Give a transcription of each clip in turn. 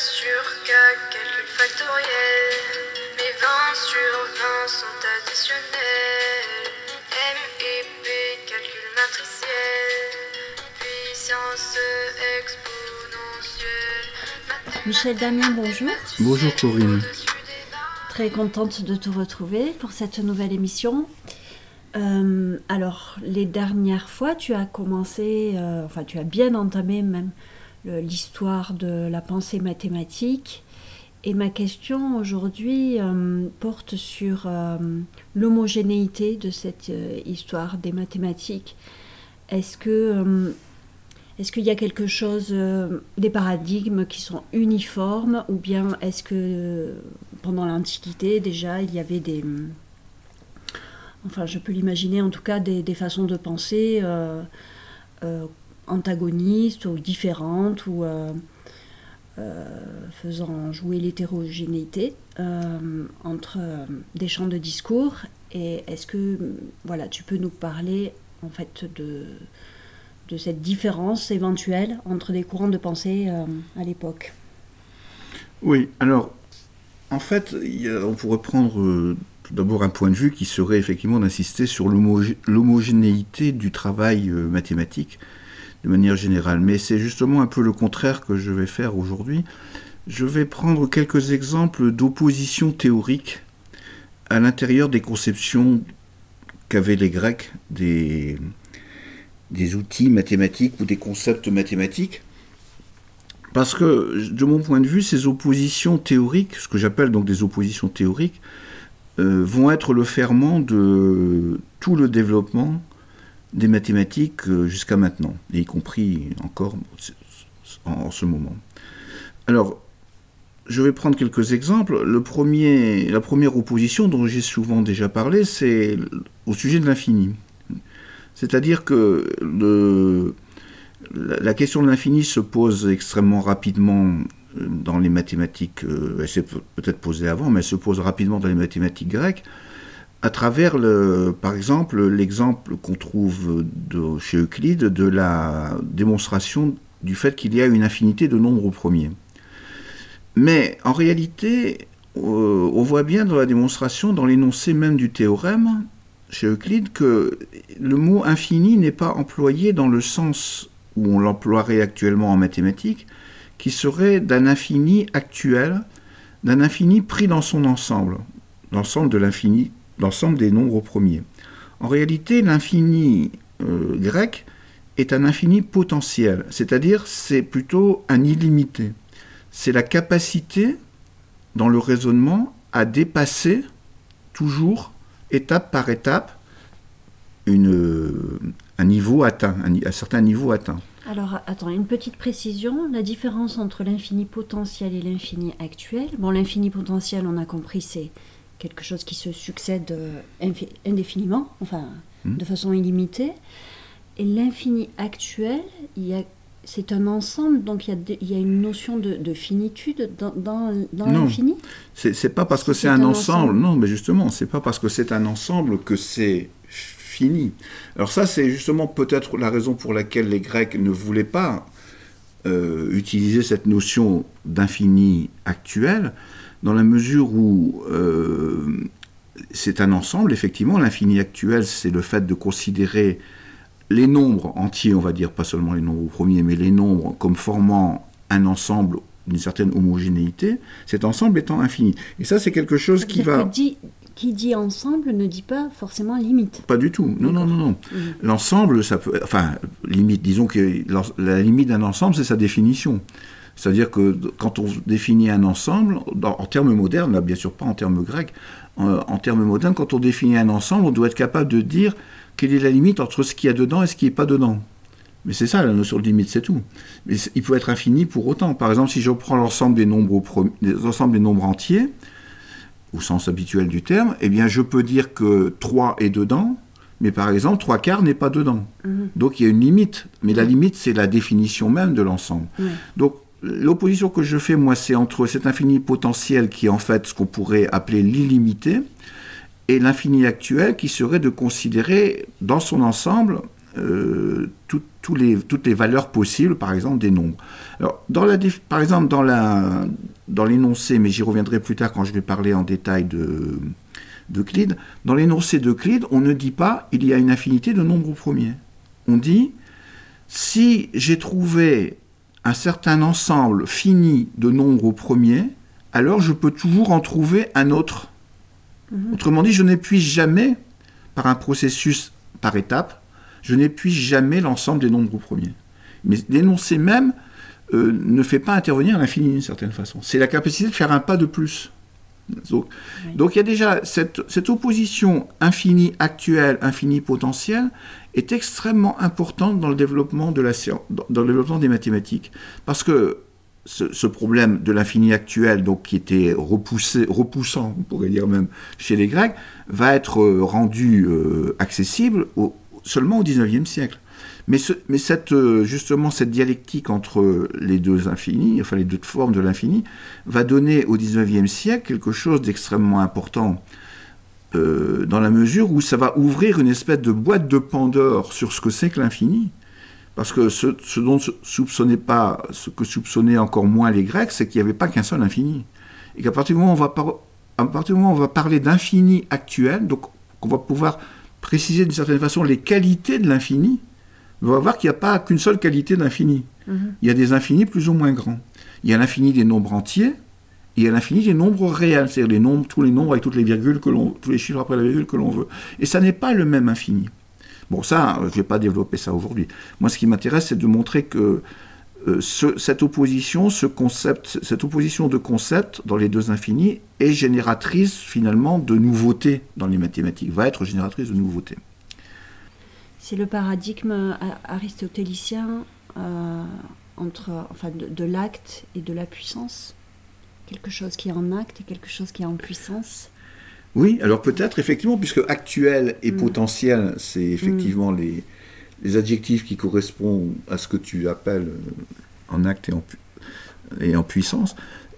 sur K, calcul factoriel. Mes 20 sur 20 sont additionnels. M et P, calcul matriciel. Puissance exponentielle. Michel Damien, bonjour. Bonjour Corinne. Très contente de te retrouver pour cette nouvelle émission. Euh, alors, les dernières fois, tu as commencé, euh, enfin, tu as bien entamé même l'histoire de la pensée mathématique. Et ma question aujourd'hui euh, porte sur euh, l'homogénéité de cette euh, histoire des mathématiques. Est-ce que est-ce qu'il y a quelque chose, des paradigmes qui sont uniformes, ou bien est-ce que pendant l'Antiquité déjà il y avait des, enfin je peux l'imaginer en tout cas des, des façons de penser antagonistes ou différentes ou euh, euh, faisant jouer l'hétérogénéité euh, entre des champs de discours et est-ce que voilà tu peux nous parler en fait de de cette différence éventuelle entre des courants de pensée à l'époque? Oui, alors, en fait, on pourrait prendre tout d'abord un point de vue qui serait effectivement d'insister sur l'homogé- l'homogénéité du travail mathématique de manière générale. Mais c'est justement un peu le contraire que je vais faire aujourd'hui. Je vais prendre quelques exemples d'opposition théorique à l'intérieur des conceptions qu'avaient les Grecs des, outils mathématiques ou des concepts mathématiques. Parce que, de mon point de vue, ces oppositions théoriques, ce que j'appelle donc des oppositions théoriques, euh, vont être le ferment de tout le développement des mathématiques euh, jusqu'à maintenant, et y compris encore en, ce moment. Alors, je vais prendre quelques exemples. La première opposition dont j'ai souvent déjà parlé, c'est au sujet de l'infini. C'est-à-dire que la, question de l'infini se pose extrêmement rapidement euh, dans les mathématiques, euh, elle s'est peut- peut-être posée avant, mais elle se pose rapidement dans les mathématiques grecques, à travers, le, par exemple, l'exemple qu'on trouve chez Euclide de la démonstration du fait qu'il y a une infinité de nombres premiers. Mais en réalité, euh, on voit bien dans la démonstration, dans l'énoncé même du théorème, chez Euclide, que le mot infini n'est pas employé dans le sens où on l'emploierait actuellement en mathématiques, qui serait d'un infini actuel, d'un infini pris dans son ensemble, l'ensemble de l'infini, l'ensemble des nombres premiers. En réalité, l'infini euh, grec est un infini potentiel, c'est-à-dire c'est plutôt un illimité. C'est la capacité dans le raisonnement à dépasser toujours, étape par étape, une, un niveau atteint, un certain niveau atteint. Alors attends, une petite précision, la différence entre l'infini potentiel et l'infini actuel. Bon, l'infini potentiel, on a compris, c'est quelque chose qui se succède euh, indéfiniment, enfin Hmm. de façon illimitée. Et l'infini actuel, c'est un ensemble, donc il y a, des- il y a une notion de, de finitude dans, dans, dans Non. l'infini. C'est pas parce que C'est c'est un un ensemble, ensemble. non, mais justement, c'est pas parce que c'est un ensemble que c'est fini. Alors ça, c'est justement peut-être la raison pour laquelle les Grecs ne voulaient pas euh, utiliser cette notion d'infini actuel, dans la mesure où euh, c'est un ensemble, effectivement, l'infini actuel, c'est le fait de considérer les nombres entiers, on va dire, pas seulement les nombres premiers, mais les nombres comme formant un ensemble d'une certaine homogénéité, cet ensemble étant infini. Et ça, c'est quelque chose qui va... que dit- qui dit ensemble ne dit pas forcément limite. Pas du tout. Non, non, non, non. Mhm. L'ensemble, ça peut. Enfin, limite, disons que la limite d'un ensemble, c'est sa définition. C'est-à-dire que quand on définit un ensemble, dans- en termes modernes, là, bien sûr pas en termes grecs, en, en termes modernes, quand on définit un ensemble, on doit être capable de dire quelle est la limite entre ce qu'il y a dedans et ce qui n'est pas dedans. Mais c'est ça la notion de limite, c'est tout. Mais il peut être infini pour autant. Par exemple, si je prends l'ensemble des nombres, l'ensemble des nombres entiers, au sens habituel du terme, eh bien je peux dire que 3 est dedans, mais par exemple 3 quarts n'est pas dedans. Mhm. Donc il y a une limite, mais la limite c'est la définition même de l'ensemble. Ouais. Donc l'opposition que je fais moi c'est entre cet infini potentiel qui est en fait ce qu'on pourrait appeler l'illimité et l'infini actuel qui serait de considérer dans son ensemble euh, toutes les valeurs possibles, par exemple, des nombres. Alors, par exemple, dans l'énoncé, mais j'y reviendrai plus tard quand je vais parler en détail de, d'Euclide, dans l'énoncé d'Euclide, on ne dit pas il y a une infinité de nombres premiers. On dit si j'ai trouvé un certain ensemble fini de nombres premiers, alors je peux toujours en trouver un autre. Mhm. Autrement dit, je n'épuise jamais, par un processus par étape, je n'épuise jamais l'ensemble des nombres premiers. Mais l'énoncé même euh, ne fait pas intervenir l'infini d'une certaine façon. C'est la capacité de faire un pas de plus. Donc, il y a déjà cette, opposition infini actuelle, infini potentielle est extrêmement importante dans le développement, de la, dans le développement des mathématiques. Parce que ce, problème de l'infini actuel, donc qui était repoussant, on pourrait dire même chez les Grecs, va être euh, rendu euh, accessible seulement au XIXe siècle. Mais, mais cette, euh, justement, cette dialectique entre les deux infinis, enfin les deux formes de l'infini, va donner au XIXe siècle quelque chose d'extrêmement important dans la mesure où ça va ouvrir une espèce de boîte de Pandore sur ce que c'est que l'infini. Parce que ce, dont soupçonnait pas, ce que soupçonnaient encore moins les Grecs, c'est qu'il n'y avait pas qu'un seul infini. Et qu'à partir du moment où on va, à partir du moment où on va parler d'infini actuel, donc on va pouvoir préciser d'une certaine façon les qualités de l'infini, on va voir qu'il n'y a pas qu'une seule qualité d'infini. Mhm. Il y a des infinis plus ou moins grands. Il y a l'infini des nombres entiers, il y a l'infini des nombres réels, c'est-à-dire tous les nombres avec toutes les virgules tous les chiffres après la virgule que l'on veut. Et ça n'est pas le même infini. Bon, ça, je ne vais pas développer ça aujourd'hui. Moi, ce qui m'intéresse, c'est de montrer que euh, cette opposition, ce concept, cette opposition de concepts dans les deux infinis est génératrice finalement de nouveautés dans les mathématiques, va être génératrice de nouveautés. C'est le paradigme aristotélicien euh, entre, enfin, de l'acte et de la puissance? Quelque chose qui est en acte et quelque chose qui est en puissance. Oui, alors peut-être effectivement, puisque actuel et mm. potentiel, c'est effectivement mm. les, adjectifs qui correspondent à ce que tu appelles euh, en acte et en, puissance.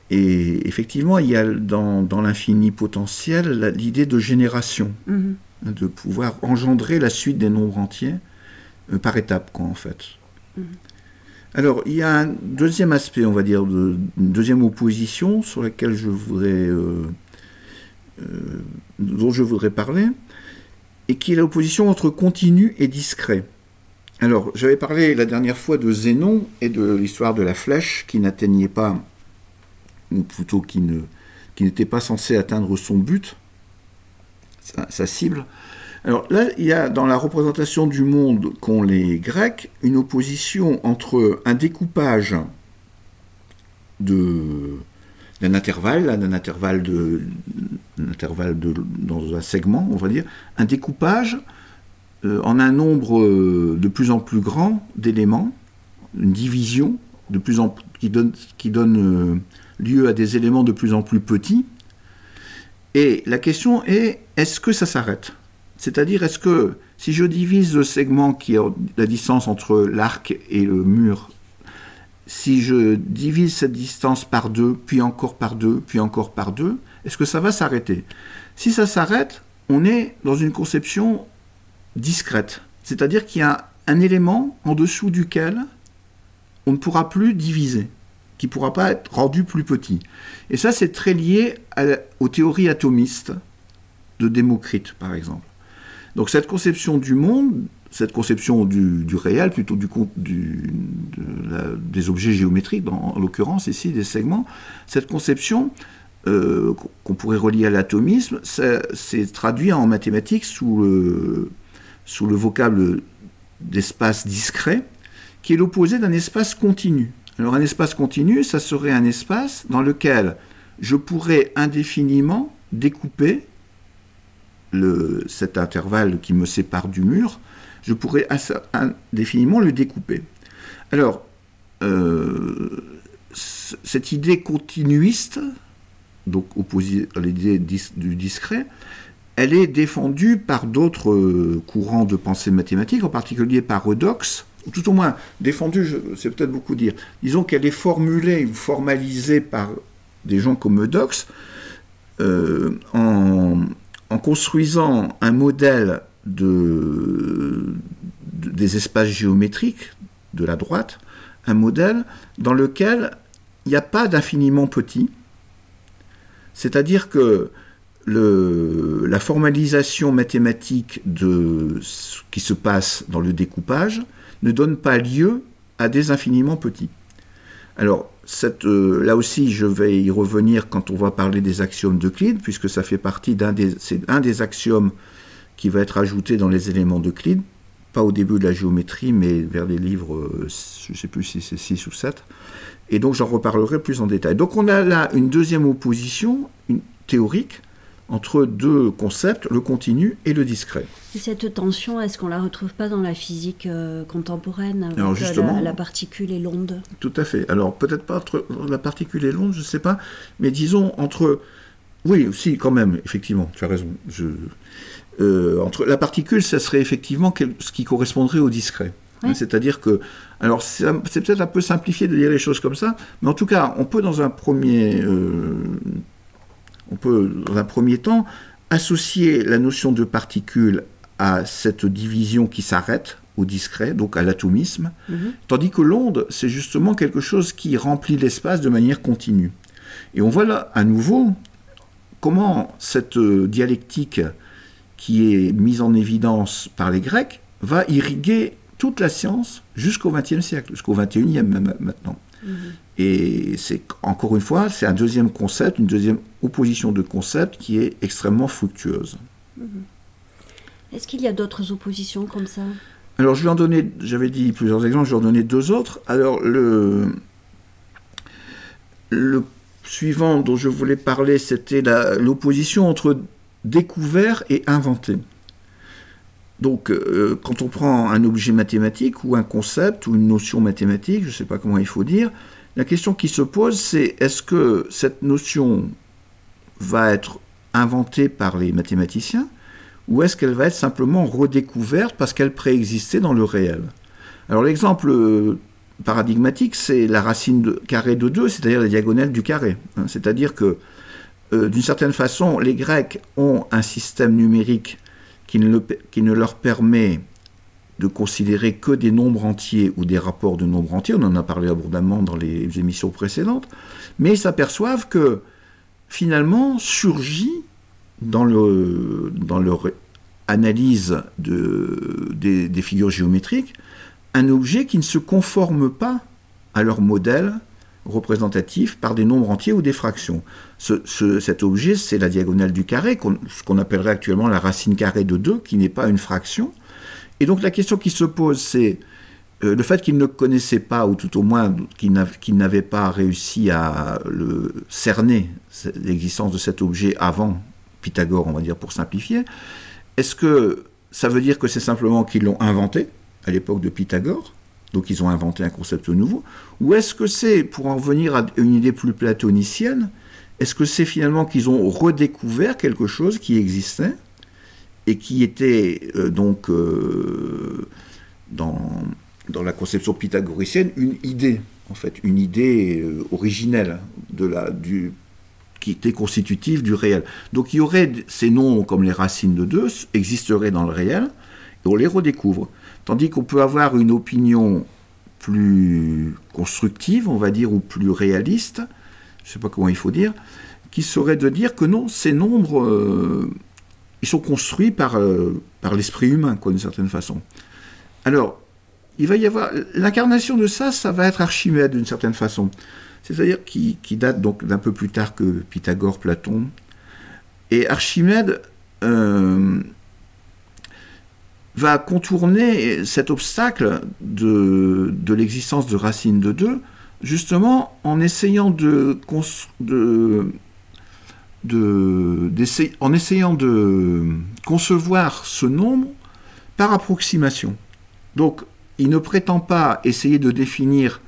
Et effectivement, il y a dans, l'infini potentiel l'idée de génération, mm-hmm. de pouvoir engendrer la suite des nombres entiers euh, par étapes, quoi, en fait. Alors, il y a un deuxième aspect, on va dire, une deuxième opposition sur laquelle je voudrais euh, euh, dont je voudrais parler, et qui est l'opposition entre continu et discret. Alors, j'avais parlé la dernière fois de Zénon et de l'histoire de la flèche qui n'atteignait pas, ou plutôt qui ne qui n'était pas censé atteindre son but, sa, cible. Alors là, il y a dans la représentation du monde qu'ont les Grecs une opposition entre un découpage d'un intervalle, d'un intervalle, de, intervalle dans un segment, on va dire, un découpage euh, en un nombre euh, de plus en plus grand d'éléments, une division de plus en, qui donne, qui donne euh, lieu à des éléments de plus en plus petits. Et la question est, est-ce que ça s'arrête? C'est-à-dire, est-ce que si je divise le segment qui est la distance entre l'arc et le mur si je divise cette distance par deux, puis encore par deux, puis encore par deux, est-ce que ça va s'arrêter? Si ça s'arrête, on est dans une conception discrète. C'est-à-dire qu'il y a un élément en dessous duquel on ne pourra plus diviser, qui ne pourra pas être rendu plus petit. Et ça, c'est très lié aux théories atomistes de Démocrite, par exemple. Donc cette conception du monde cette conception du, réel, plutôt du, du des objets géométriques, en l'occurrence ici des segments, cette conception euh, qu'on pourrait relier à l'atomisme, c'est traduit en mathématiques sous le, sous le vocable d'espace discret, qui est l'opposé d'un espace continu. Alors un espace continu, ça serait un espace dans lequel je pourrais indéfiniment découper cet intervalle qui me sépare du mur je pourrais indéfiniment le découper. Alors, euh, cette idée continuiste, donc opposée à l'idée du discret, elle est défendue par d'autres euh, courants de pensée mathématique, en particulier par Eudox, ou tout au moins défendue, c'est peut-être beaucoup dire. Disons qu'elle est formulée ou formalisée par des gens comme Eudox euh, en, en construisant un modèle de, des espaces géométriques de la droite, un modèle dans lequel il n'y a pas d'infiniment petit. C'est-à-dire que la formalisation mathématique de ce qui se passe dans le découpage ne donne pas lieu à des infiniment petits. Alors, euh, là aussi, je vais y revenir quand on va parler des axiomes d'Euclide, puisque ça fait partie d'un des axiomes qui va être ajouté dans les éléments d'Euclide, pas au début de la géométrie, mais vers les livres, euh, je ne sais plus si c'est 6 ou 7. Et donc j'en reparlerai plus en détail. Donc on a là une deuxième opposition une, théorique entre deux concepts, le continu et le discret. Et cette tension, est-ce qu'on la retrouve pas dans la physique euh, contemporaine avec Alors, justement, la, la, particule et l'onde? Tout à fait. Alors peut-être pas entre la particule et l'onde, je ne sais pas, mais disons entre... Oui, aussi quand même, effectivement, tu as raison. Je... Euh, entre la particule, ça serait effectivement ce qui correspondrait au discret. Oui. C'est-à-dire que, alors c'est peut-être un peu simplifié de dire les choses comme ça, mais en tout cas, on peut dans un premier, euh, on peut dans un premier temps associer la notion de particule à cette division qui s'arrête au discret, donc à l'atomisme, -hmm. tandis que l'onde, c'est justement quelque chose qui remplit l'espace de manière continue. Et on voit là à nouveau comment cette dialectique qui est mise en évidence par les Grecs va irriguer toute la science jusqu'au XXe siècle, jusqu'au XXIe même maintenant. Mm -hmm. Et c'est encore une fois, c'est un deuxième concept, une deuxième opposition de concepts qui est extrêmement fructueuse. -hmm. Est-ce qu'il y a d'autres oppositions comme ça? Alors je vais en donner, j'avais dit plusieurs exemples, je vais en donner deux autres. Alors le, suivant dont je voulais parler, c'était l'opposition entre découvert et inventé. Donc, euh, quand on prend un objet mathématique ou un concept ou une notion mathématique, je ne sais pas comment il faut dire, la question qui se pose, c'est est-ce que cette notion va être inventée par les mathématiciens ou est-ce qu'elle va être simplement redécouverte parce qu'elle préexistait dans le réel. Alors, l'exemple paradigmatique, c'est la racine carrée de 2, c'est-à-dire la diagonale du carré. Hein, c'est-à-dire que, euh, d'une certaine façon, les Grecs ont un système numérique qui ne, qui ne, leur permet de considérer que des nombres entiers ou des rapports de nombres entiers, on en a parlé abondamment dans les émissions précédentes, mais ils s'aperçoivent que finalement surgit dans, le, dans leur analyse de, des, figures géométriques un objet qui ne se conforme pas à leur modèle représentatif par des nombres entiers ou des fractions. Ce, ce, cet objet, c'est la diagonale du carré, ce qu'on appellerait actuellement la racine carrée de 2, qui n'est pas une fraction. Et donc la question qui se pose, c'est euh, le fait qu'ils ne connaissaient pas, ou tout au moins qu'ils qu n'avaient pas réussi à cerner, l'existence de cet objet avant Pythagore, on va dire pour simplifier, est-ce que ça veut dire que c'est simplement qu'ils l'ont inventé à l'époque de Pythagore donc ils ont inventé un concept nouveau, ou est-ce que c'est, pour en venir à une idée plus platonicienne, est-ce que c'est finalement qu'ils ont redécouvert quelque chose qui existait et qui était euh, donc euh, dans, la conception pythagoricienne une idée, en fait, une idée euh, originelle de la, du, qui était constitutive du réel. Donc il y aurait ces noms comme les racines de 2 existeraient dans le réel et on les redécouvre. Tandis qu'on peut avoir une opinion plus constructive, on va dire, ou plus réaliste, je ne sais pas comment il faut dire, qui serait de dire que non, ces nombres, euh, ils sont construits par, euh, par l'esprit humain, quoi, d'une certaine façon. Alors, il va y avoir l'incarnation de ça, ça va être Archimède d'une certaine façon, c'est-à-dire qui, date donc d'un peu plus tard que Pythagore, Platon. Et Archimède euh, va contourner cet obstacle de, l'existence de racine de 2, justement en essayant de concevoir ce nombre par approximation. Donc, il ne prétend pas essayer de définir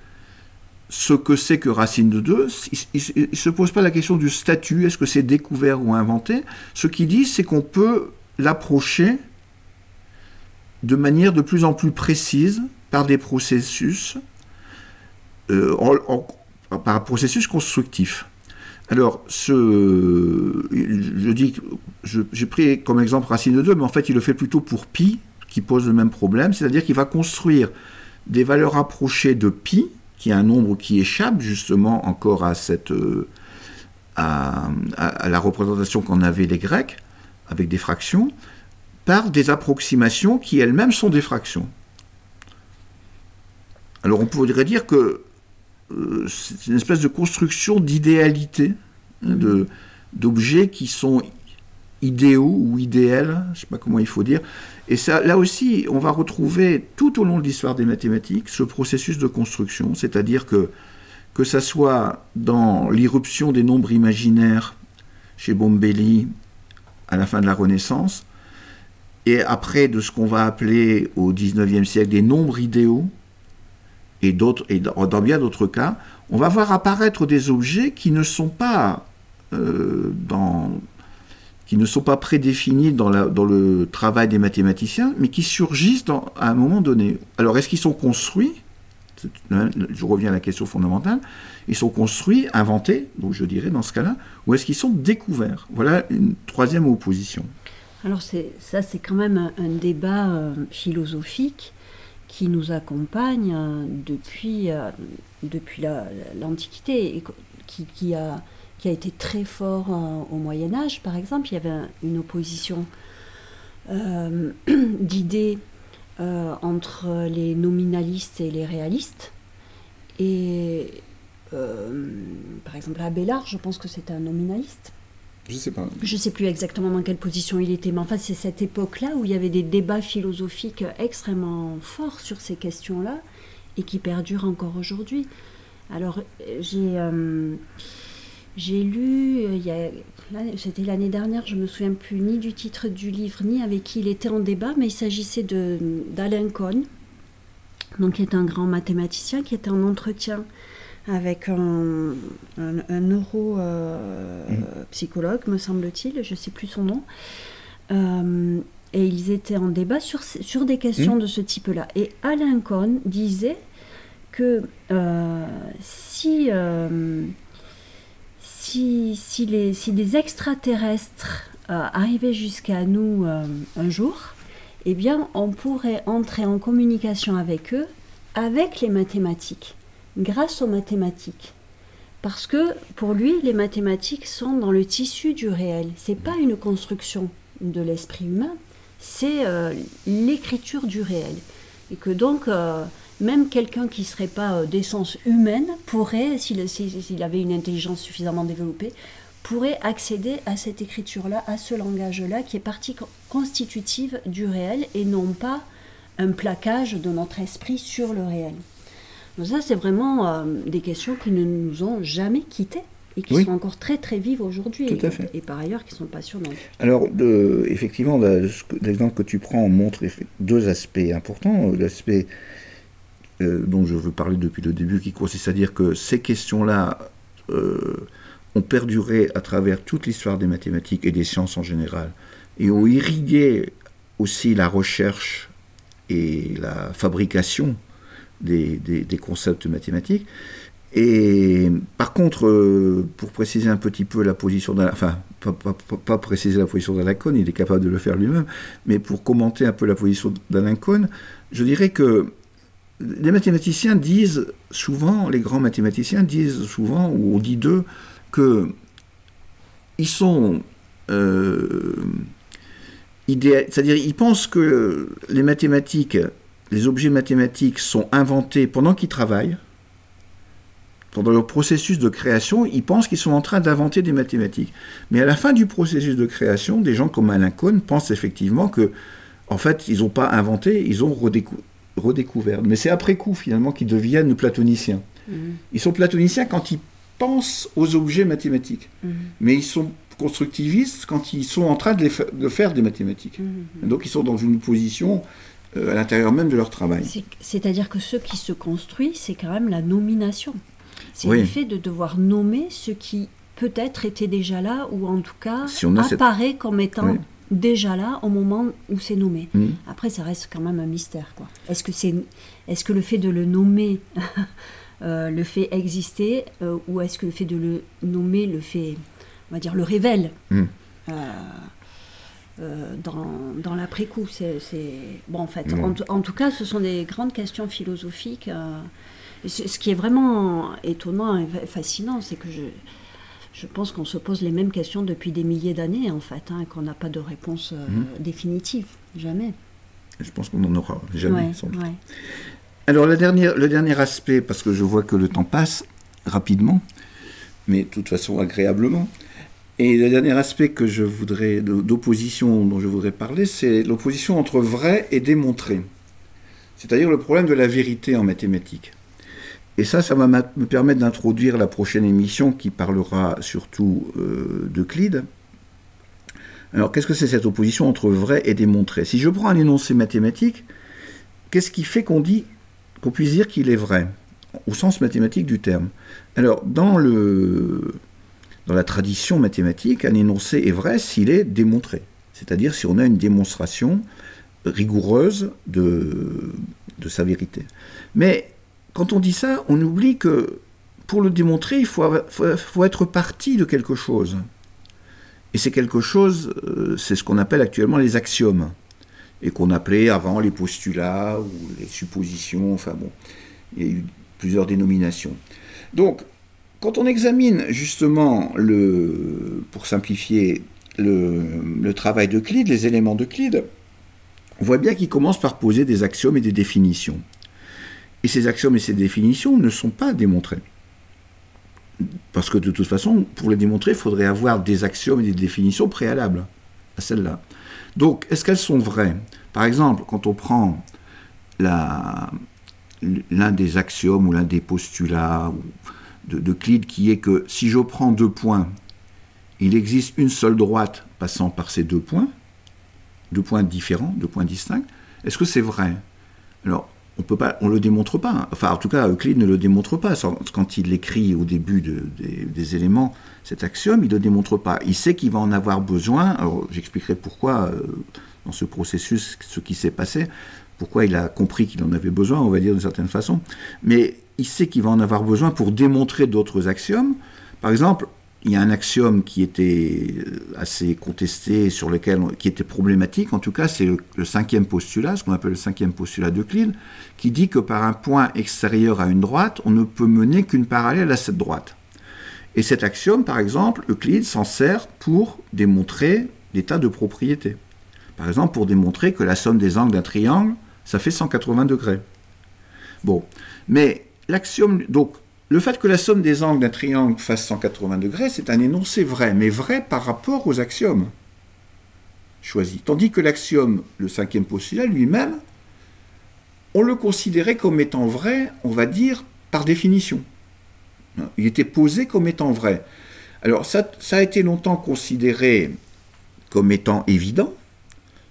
ce que c'est que racine de 2, il ne se pose pas la question du statut, est-ce que c'est découvert ou inventé. Ce qu'il dit, c'est qu'on peut l'approcher de manière de plus en plus précise par des processus, euh, par processus constructif. Alors, je dis, j'ai pris comme exemple racine de 2, mais en fait, il le fait plutôt pour pi, qui pose le même problème, c'est-à-dire qu'il va construire des valeurs rapprochées de pi, qui est un nombre qui échappe justement encore à cette euh, à, la représentation qu'en avaient les Grecs avec des fractions, par des approximations qui elles-mêmes sont des fractions. Alors on pourrait dire que euh, c'est une espèce de construction d'idéalité, hein, d'objets qui sont idéaux ou idéels, je ne sais pas comment il faut dire. Et ça, là aussi, on va retrouver tout au long de l'histoire des mathématiques ce processus de construction, c'est-à-dire que que ça soit dans l'irruption des nombres imaginaires chez Bombelli à la fin de la Renaissance, et après de ce qu'on va appeler au XIXe siècle des nombres idéaux, et, dans bien d'autres cas, on va voir apparaître des objets qui ne sont pas euh, dans, qui ne sont pas prédéfinis dans, dans, le travail des mathématiciens, mais qui surgissent à un moment donné. Alors, est-ce qu'ils sont construits? Je reviens à la question fondamentale. Ils sont construits, inventés, donc je dirais dans ce cas-là, ou est-ce qu'ils sont découverts? Voilà une troisième opposition. Alors ça, c'est quand même un, débat euh, philosophique qui nous accompagne euh, depuis, euh, depuis l'Antiquité et qui, a, qui a été très fort au Moyen Âge, par exemple. Il y avait une opposition d'idées entre les nominalistes et les réalistes. Et par exemple, Abélard, je pense que c'est un nominaliste. Je sais pas. Je sais plus exactement dans quelle position il était, mais enfin c'est cette époque-là où il y avait des débats philosophiques extrêmement forts sur ces questions-là et qui perdurent encore aujourd'hui. Alors j'ai euh, j'ai lu, euh, c'était l'année dernière, je me souviens plus ni du titre du livre ni avec qui il était en débat, mais il s'agissait d'Alain Cohn, donc qui est un grand mathématicien qui était en entretien avec un, un, neuropsychologue, euh, mm. me semble-t-il, je ne sais plus son nom. Euh, et ils étaient en débat sur, sur des questions mm. de ce type-là. Et Alain Cohn disait que si, si, les, des extraterrestres arrivaient jusqu'à nous un jour, eh bien, on pourrait entrer en communication avec eux avec les mathématiques grâce aux mathématiques. Parce que pour lui, les mathématiques sont dans le tissu du réel. C'est pas une construction de l'esprit humain, c'est euh, l'écriture du réel. Et que donc, euh, même quelqu'un qui ne serait pas euh, d'essence humaine pourrait, s'il avait une intelligence suffisamment développée, pourrait accéder à cette écriture-là, à ce langage-là, qui est partie constitutive du réel et non pas un plaquage de notre esprit sur le réel ça, c'est vraiment euh, des questions qui ne nous ont jamais quittés et qui sont encore très très vives aujourd'hui. Tout à fait. Et, par ailleurs qui sont passionnantes. Alors, de, effectivement, l'exemple que tu prends montre deux aspects importants. L'aspect euh, dont je veux parler depuis le début, qui consiste à dire que ces questions-là euh, ont perduré à travers toute l'histoire des mathématiques et des sciences en général, et ont irrigué aussi la recherche et la fabrication des, concepts mathématiques. Et par contre, euh, pour préciser un petit peu la position d'Alain, enfin, pas, préciser la position d'Alain Cohn, il est capable de le faire lui-même, mais pour commenter un peu la position d'Alain Cohn, je dirais que les mathématiciens disent souvent, les grands mathématiciens disent souvent, ou on dit d'eux, que ils sont euh, c'est-à-dire ils pensent que les mathématiques les objets mathématiques sont inventés pendant qu'ils travaillent, pendant leur processus de création, ils pensent qu'ils sont en train d'inventer des mathématiques. Mais à la fin du processus de création, des gens comme Alain Cohn pensent effectivement que, en fait, ils n'ont pas inventé, ils ont redécouvert. Mais c'est après coup, finalement, qu'ils deviennent platoniciens. Mhm. Ils sont platoniciens quand ils pensent aux objets mathématiques. Mhm. Mais ils sont constructivistes quand ils sont en train de, faire des mathématiques. Mhm. Donc ils sont dans une position euh, à l'intérieur même de leur travail. C'est-à-dire que ce qui se construit, c'est quand même la nomination. C'est le fait de devoir nommer ce qui peut-être était déjà là, ou en tout cas apparaît comme étant déjà là au moment où c'est nommé. Mm. Après, ça reste quand même un mystère. Est-ce que, c'est, est-ce que le fait de le nommer euh, le fait exister, euh, ou est-ce que le fait de le nommer le fait, on va dire, le révèle mm. euh, dans, dans l'après-coup? C'est, c'est- Bon, en fait, Ouais. en, en tout cas, ce sont des grandes questions philosophiques. euh, ce ce qui est vraiment étonnant et fa- fascinant, c'est que je, je pense qu'on se pose les mêmes questions depuis des milliers d'années, en fait, hein, et qu'on n'a pas de réponse euh, Mhm. définitive. Jamais. Je pense qu'on n'en aura jamais. Ouais, sans doute. ouais. Alors la dernière, le dernier aspect, parce que je vois que le temps passe rapidement, mais de toute façon agréablement. Et le dernier aspect que je voudrais, d'opposition dont je voudrais parler, c'est l'opposition entre vrai et démontré. C'est-à-dire le problème de la vérité en mathématiques. Et ça, ça va me permettre d'introduire la prochaine émission qui parlera surtout d'Euclide. Alors, qu'est-ce que c'est cette opposition entre vrai et démontré? Si je prends un énoncé mathématique, qu'est-ce qui fait qu'on dit qu'on puisse dire qu'il est vrai, au sens mathématique du terme. Alors, dans, le, dans la tradition mathématique, un énoncé est vrai s'il est démontré, c'est-à-dire si on a une démonstration rigoureuse de, de sa vérité. Mais quand on dit ça, on oublie que pour le démontrer, il faut, être parti de quelque chose. Et c'est quelque chose, euh, c'est ce qu'on appelle actuellement les axiomes et qu'on appelait avant les postulats ou les suppositions, enfin bon, il y a eu plusieurs dénominations. Donc, quand on examine justement, le, pour simplifier, le, le travail d'Euclide, les éléments d'Euclide, on voit bien qu'il commence par poser des axiomes et des définitions. Et ces axiomes et ces définitions ne sont pas démontrés. Parce que de toute façon, pour les démontrer, il faudrait avoir des axiomes et des définitions préalables à celles-là. Donc, est-ce qu'elles sont vraies? Par exemple, quand on prend l'un des axiomes ou l'un des postulats de, qui est que si je prends deux points, il existe une seule droite passant par ces deux points, deux points différents, deux points distincts, est-ce que c'est vrai? Alors, on peut pas, on le démontre pas. Enfin, en tout cas, Euclide ne le démontre pas. Quand il écrit au début de- des, des éléments cet axiome, il ne le démontre pas. Il sait qu'il va en avoir besoin. Alors, j'expliquerai pourquoi euh, dans ce processus ce qui s'est passé, pourquoi il a compris qu'il en avait besoin, on va dire d'une certaine façon. Mais il sait qu'il va en avoir besoin pour démontrer d'autres axiomes. Par exemple, il y a un axiome qui était euh, assez contesté, sur lequel, qui était problématique, en tout cas, c'est le, cinquième postulat, ce qu'on appelle le cinquième postulat d'Euclide, qui dit que par un point extérieur à une droite, on ne peut mener qu'une parallèle à cette droite. Et cet axiome, par exemple, Euclide s'en sert pour démontrer l'état de propriété. Par exemple, pour démontrer que la somme des angles d'un triangle, ça fait 180 degrés. Bon, mais l'axiome, donc, le fait que la somme des angles d'un triangle fasse 180 degrés, c'est un énoncé vrai, mais vrai par rapport aux axiomes choisis. Tandis que l'axiome, le cinquième postulat lui-même, on le considérait comme étant vrai, on va dire, par définition. Il était posé comme étant vrai. Alors ça, a été longtemps considéré comme étant évident,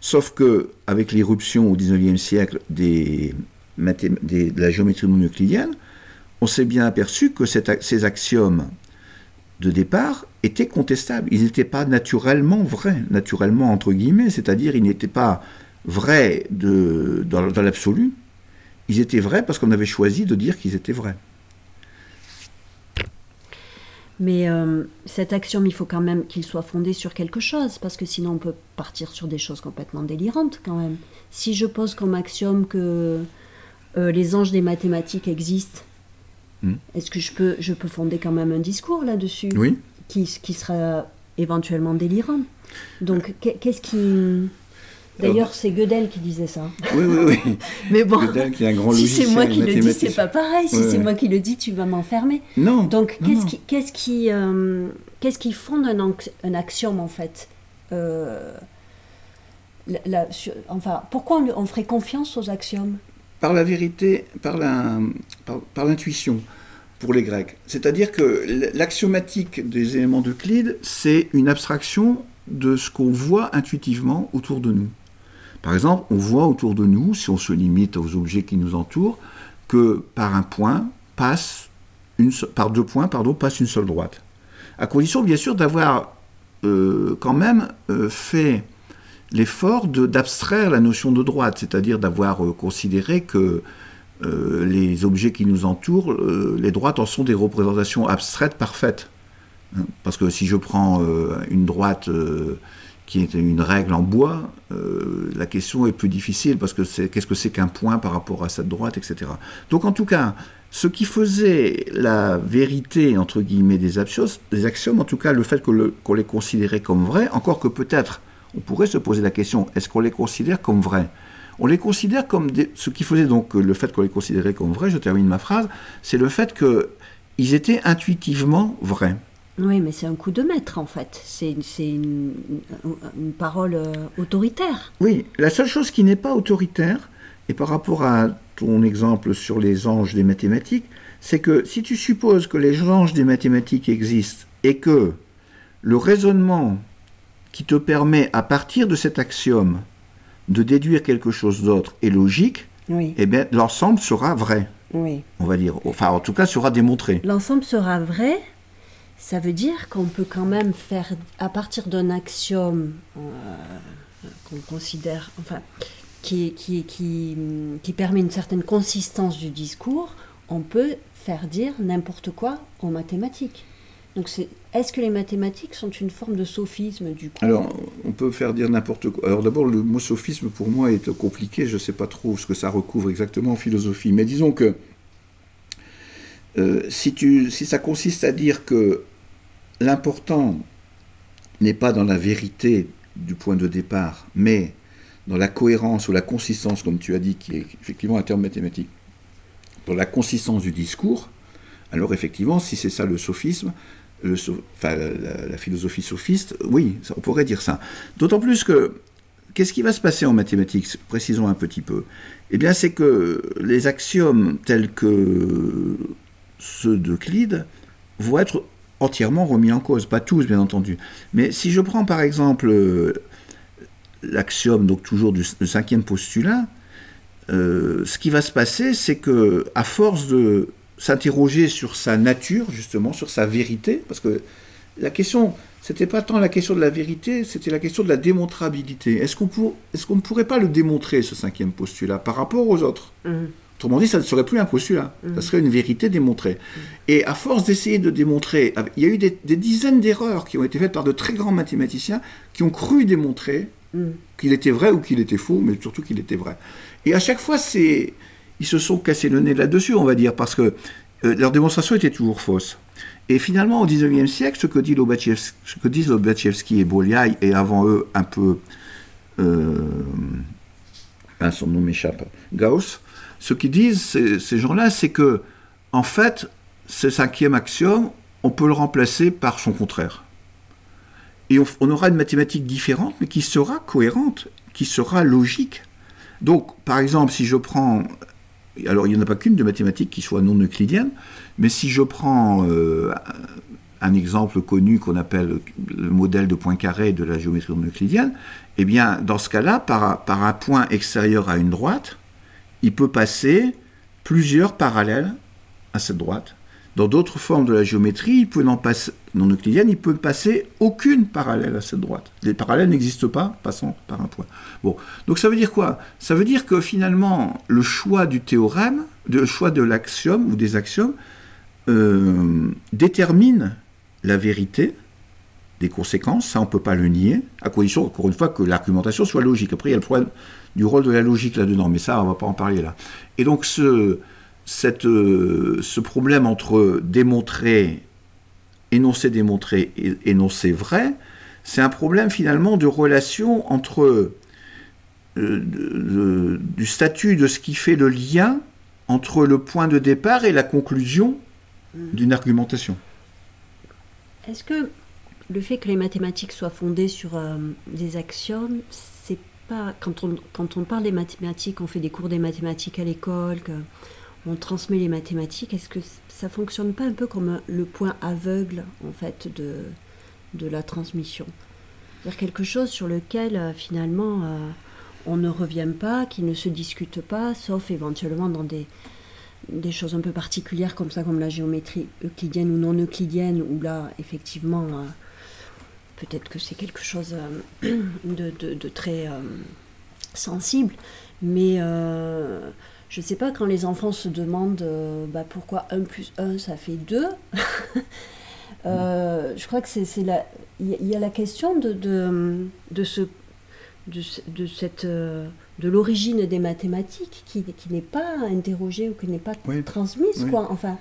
sauf que avec l'irruption au XIXe siècle de la géométrie non euclidienne, on s'est bien aperçu que ces axiomes de départ étaient contestables. Ils n'étaient pas naturellement vrais, naturellement entre guillemets, c'est-à-dire ils n'étaient pas vrais dans l'absolu, ils étaient vrais parce qu'on avait choisi de dire qu'ils étaient vrais. Mais euh, cet axiome, il faut quand même qu'il soit fondé sur quelque chose, parce que sinon on peut partir sur des choses complètement délirantes quand même. Si je pose comme axiome que euh, les anges des mathématiques existent, Hmm. est-ce que je peux, je peux fonder quand même un discours là-dessus Oui qui, qui sera éventuellement délirant? Donc qu'est- qu'est-ce qui... D'ailleurs, c'est Gödel qui disait ça. Oui, oui, oui. Mais bon, Gödel, qui est un grand si c'est moi qui le dis, c'est pas pareil. Si c'est moi qui le dis, tu vas m'enfermer. Non. Donc, qu'est-ce qui, qu'est-ce qui, euh, qu'est-ce qui fonde un, un axiome en fait? Euh, la- la- sur- Enfin, pourquoi on, on ferait confiance aux axiomes? Par la vérité, par l'intuition pour les Grecs. C'est-à-dire que l'axiomatique des éléments d'Euclide, c'est une abstraction de ce qu'on voit intuitivement autour de nous. Par exemple, on voit autour de nous, si on se limite aux objets qui nous entourent, que par un point passe une, par deux points, passe une seule droite. À condition, bien sûr, d'avoir euh, quand même euh, fait l'effort d'abstraire la notion de droite, c'est-à-dire d'avoir euh, considéré que euh, les objets qui nous entourent, euh, les droites en sont des représentations abstraites parfaites. Hein, Parce que si je prends une droite qui est une règle en bois, la question est plus difficile parce que c'est qu'est-ce que c'est qu'un point par rapport à cette droite, etc. Donc en tout cas, ce qui faisait la vérité, entre guillemets, des des axiomes en tout cas le fait qu'on les considérait comme vrais, encore que peut-être on pourrait se poser la question, est-ce qu'on les considère comme vrais? On les considère comme des, ce qui faisait donc le fait qu'on les considérait comme vrais, je termine ma phrase, c'est le fait qu'ils étaient intuitivement vrais. Oui, mais c'est un coup de maître en fait. C'est une, parole euh, autoritaire. Oui, la seule chose qui n'est pas autoritaire, et par rapport à ton exemple sur les anges des mathématiques, c'est que si tu supposes que les anges des mathématiques existent et que le raisonnement qui te permet, à partir de cet axiome, de déduire quelque chose d'autre est logique, eh bien l'ensemble sera vrai. Oui. On va dire. Enfin, en tout cas, sera démontré. L'ensemble sera vrai, ça veut dire qu'on peut quand même faire, à partir d'un axiome euh, qu'on considère, enfin, qui, qui, qui, qui, permet une certaine consistance du discours, on peut faire dire n'importe quoi en mathématiques. Donc c'est, est-ce que les mathématiques sont une forme de sophisme du coup? Alors, on peut faire dire n'importe quoi. Alors d'abord, le mot sophisme pour moi est compliqué, je ne sais pas trop ce que ça recouvre exactement en philosophie. Mais disons que euh, si, si ça consiste à dire que l'important n'est pas dans la vérité du point de départ, mais dans la cohérence ou la consistance, comme tu as dit, qui est effectivement un terme mathématique, dans la consistance du discours, alors effectivement, si c'est ça le sophisme, la, philosophie sophiste, oui, on pourrait dire ça. D'autant plus que, qu'est-ce qui va se passer en mathématiques Précisons un petit peu? Eh bien, c'est que les axiomes tels que ceux d'Euclide vont être entièrement remis en cause, pas tous bien entendu. Mais si je prends par exemple l'axiome, donc toujours du, cinquième postulat, euh, ce qui va se passer, c'est que à force de s'interroger sur sa nature, justement, sur sa vérité, parce que la question, c'était pas tant la question de la vérité, c'était la question de la démontrabilité. Est-ce qu'on est ne pourrait pas le démontrer, ce cinquième postulat, par rapport aux autres? Mmh. Autrement dit, ça ne serait plus un postulat, ça mm. serait une vérité démontrée. Et à force d'essayer de démontrer, il y a eu des, dizaines d'erreurs qui ont été faites par de très grands mathématiciens qui ont cru démontrer mm. qu'il était vrai ou qu'il était faux, mais surtout qu'il était vrai. Et à chaque fois, c'est, ils se sont cassés le nez là-dessus, on va dire, parce que euh, leur démonstration était toujours fausse. Et finalement, au XIXe siècle, ce que, dit ce que disent Lobachevsky et Bolyai, et avant eux un peu, euh, son nom m'échappe, Gauss, ce qu'ils disent, ces, gens-là, c'est que, en fait, ce cinquième axiome, on peut le remplacer par son contraire. Et on, aura une mathématique différente, mais qui sera cohérente, qui sera logique. Donc, par exemple, si je prends. Alors, il n'y en a pas qu'une de mathématiques qui soit non euclidienne, mais si je prends euh, un exemple connu qu'on appelle le modèle de Poincaré de la géométrie non euclidienne, eh bien, dans ce cas-là, par, par un point extérieur à une droite, il peut passer plusieurs parallèles à cette droite. Dans d'autres formes de la géométrie, il peut n'en passer, non euclidienne, il peut passer aucune parallèle à cette droite. Les parallèles n'existent pas, passant par un point. Bon, donc ça veut dire quoi? Ça veut dire que finalement, le choix du théorème, le choix de l'axiome ou des axiomes, euh, détermine la vérité des conséquences, ça on ne peut pas le nier, à condition, encore une fois, que l'argumentation soit logique. Après, il y a le problème du rôle de la logique là-dedans, mais ça, on ne va pas en parler là. Et donc, ce, cette, euh, ce problème entre démontrer, énoncer démontrer et énoncer vrai, c'est un problème finalement de relation entre euh, du statut de ce qui fait le lien entre le point de départ et la conclusion d'une argumentation. Est-ce que le fait que les mathématiques soient fondées sur euh, des axiomes, quand on, quand on parle des mathématiques, on fait des cours des mathématiques à l'école, on transmet les mathématiques, est-ce que ça fonctionne pas un peu comme le point aveugle en fait de, de la transmission? C'est-à-dire quelque chose sur lequel euh, finalement euh, on ne revient pas, qui ne se discute pas, sauf éventuellement dans des, choses un peu particulières comme ça, comme la géométrie euclidienne ou non euclidienne, où là effectivement euh, peut-être que c'est quelque chose euh, de, très sensible, mais je ne sais pas, quand les enfants se demandent bah, pourquoi 1 plus 1 ça fait 2, Euh, je crois que c'est. Il y a- la question de, de, de ce, de, de cette, euh, de l'origine des mathématiques qui, qui n'est pas interrogée ou qui n'est pas Oui. transmise, Oui. quoi. Enfin,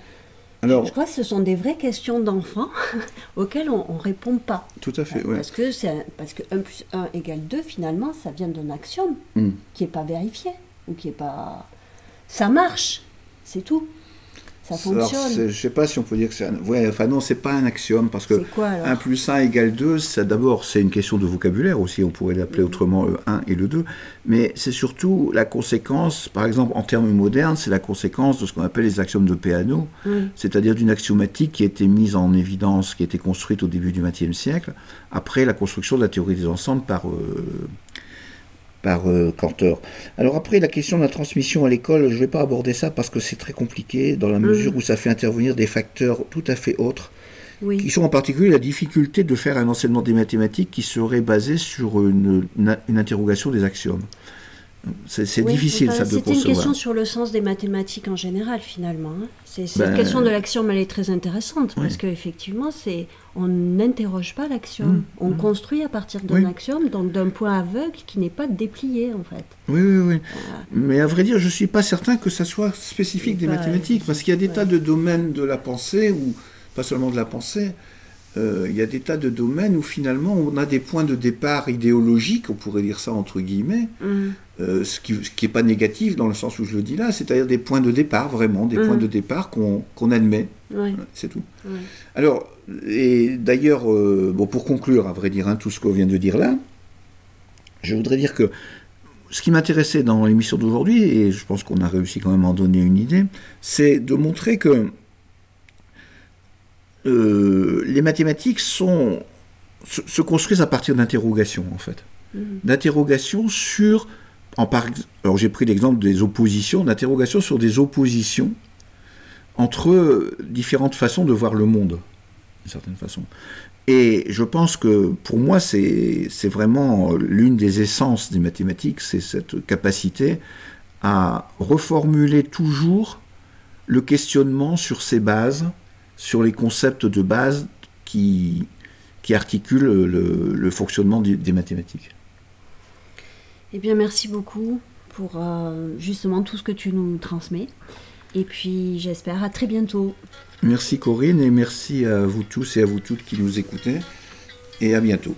Alors, je crois que ce sont des vraies questions d'enfants auxquelles on, ne répond pas. tout à fait, ouais. Parce que un- parce que 1 plus 1 égale 2, finalement, ça vient d'un axiome Hmm. qui n'est pas vérifié ou qui est pas. Ça marche, c'est tout. Ça Alors, fonctionne. c'est- je sais pas si on peut dire que c'est un... Ouais, enfin non, c'est pas un axiome, parce que C'est quoi alors 1 plus 1 égale 2, ça d'abord, c'est une question de vocabulaire aussi, on pourrait l'appeler autrement le 1 et le 2, mais c'est surtout la conséquence, par exemple en termes modernes, c'est la conséquence de ce qu'on appelle les axiomes de Peano, Oui. c'est-à-dire d'une axiomatique qui a été mise en évidence, qui a été construite au début du XXe siècle, après la construction de la théorie des ensembles par, euh, par euh, Cantor. Alors après, la question de la transmission à l'école, je ne vais pas aborder ça parce que c'est très compliqué, dans la mesure où ça fait intervenir des facteurs tout à fait autres, Oui. qui sont en particulier la difficulté de faire un enseignement des mathématiques qui serait basé sur une, une- une interrogation des axiomes. C'est Oui, difficile ça de C'était une question sur le sens des mathématiques en général, finalement. hein. C'est, cette Ben, question de l'axiome, elle est très intéressante, oui. parce qu'effectivement, c'est, on n'interroge pas l'axiome. Mm, on mm. construit à partir d'un Oui. axiome, donc d'un point aveugle qui n'est pas déplié, en fait. Oui, oui, oui. Mais à vrai dire, je ne suis pas certain que ça soit spécifique des Bah, mathématiques, parce qu'il y a des ouais. tas de domaines de la pensée, ou pas seulement de la pensée, euh, il y a des tas de domaines où finalement on a des points de départ idéologiques, on pourrait dire ça entre guillemets, Mm. Euh, ce qui n'est pas négatif dans le sens où je le dis là, c'est-à-dire des points de départ, vraiment, des Mhm. points de départ qu'on qu'on admet, c'est tout. Alors, et d'ailleurs, euh, bon, pour conclure, à vrai dire, hein, tout ce qu'on vient de dire là, je voudrais dire que ce qui m'intéressait dans l'émission d'aujourd'hui, et je pense qu'on a réussi quand même à en donner une idée, c'est de montrer que euh, les mathématiques sont, se, se construisent à partir d'interrogations, en fait. Mhm. D'interrogations sur, alors j'ai pris l'exemple des oppositions, d'interrogations sur des oppositions entre différentes façons de voir le monde, d'une certaine façon. Et je pense que pour moi, c'est vraiment l'une des essences des mathématiques, c'est cette capacité à reformuler toujours le questionnement sur ses bases, sur les concepts de base qui, qui articulent le, fonctionnement des mathématiques. Eh bien, merci beaucoup pour euh, justement tout ce que tu nous transmets. Et puis, j'espère à très bientôt. Merci Corinne et merci à vous tous et à vous toutes qui nous écoutez. Et à bientôt.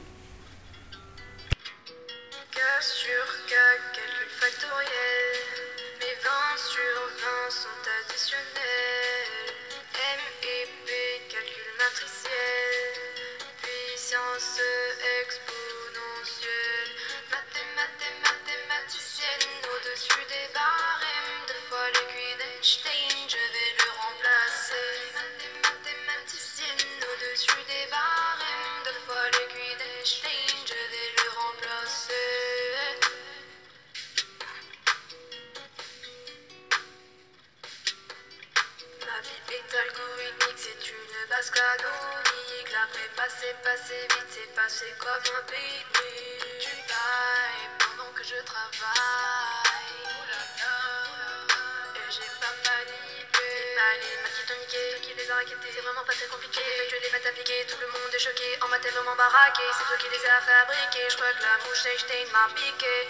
C'est toi qui les as fabriqués. Je crois que la mouche. Oh ouais, elle m'a piqué.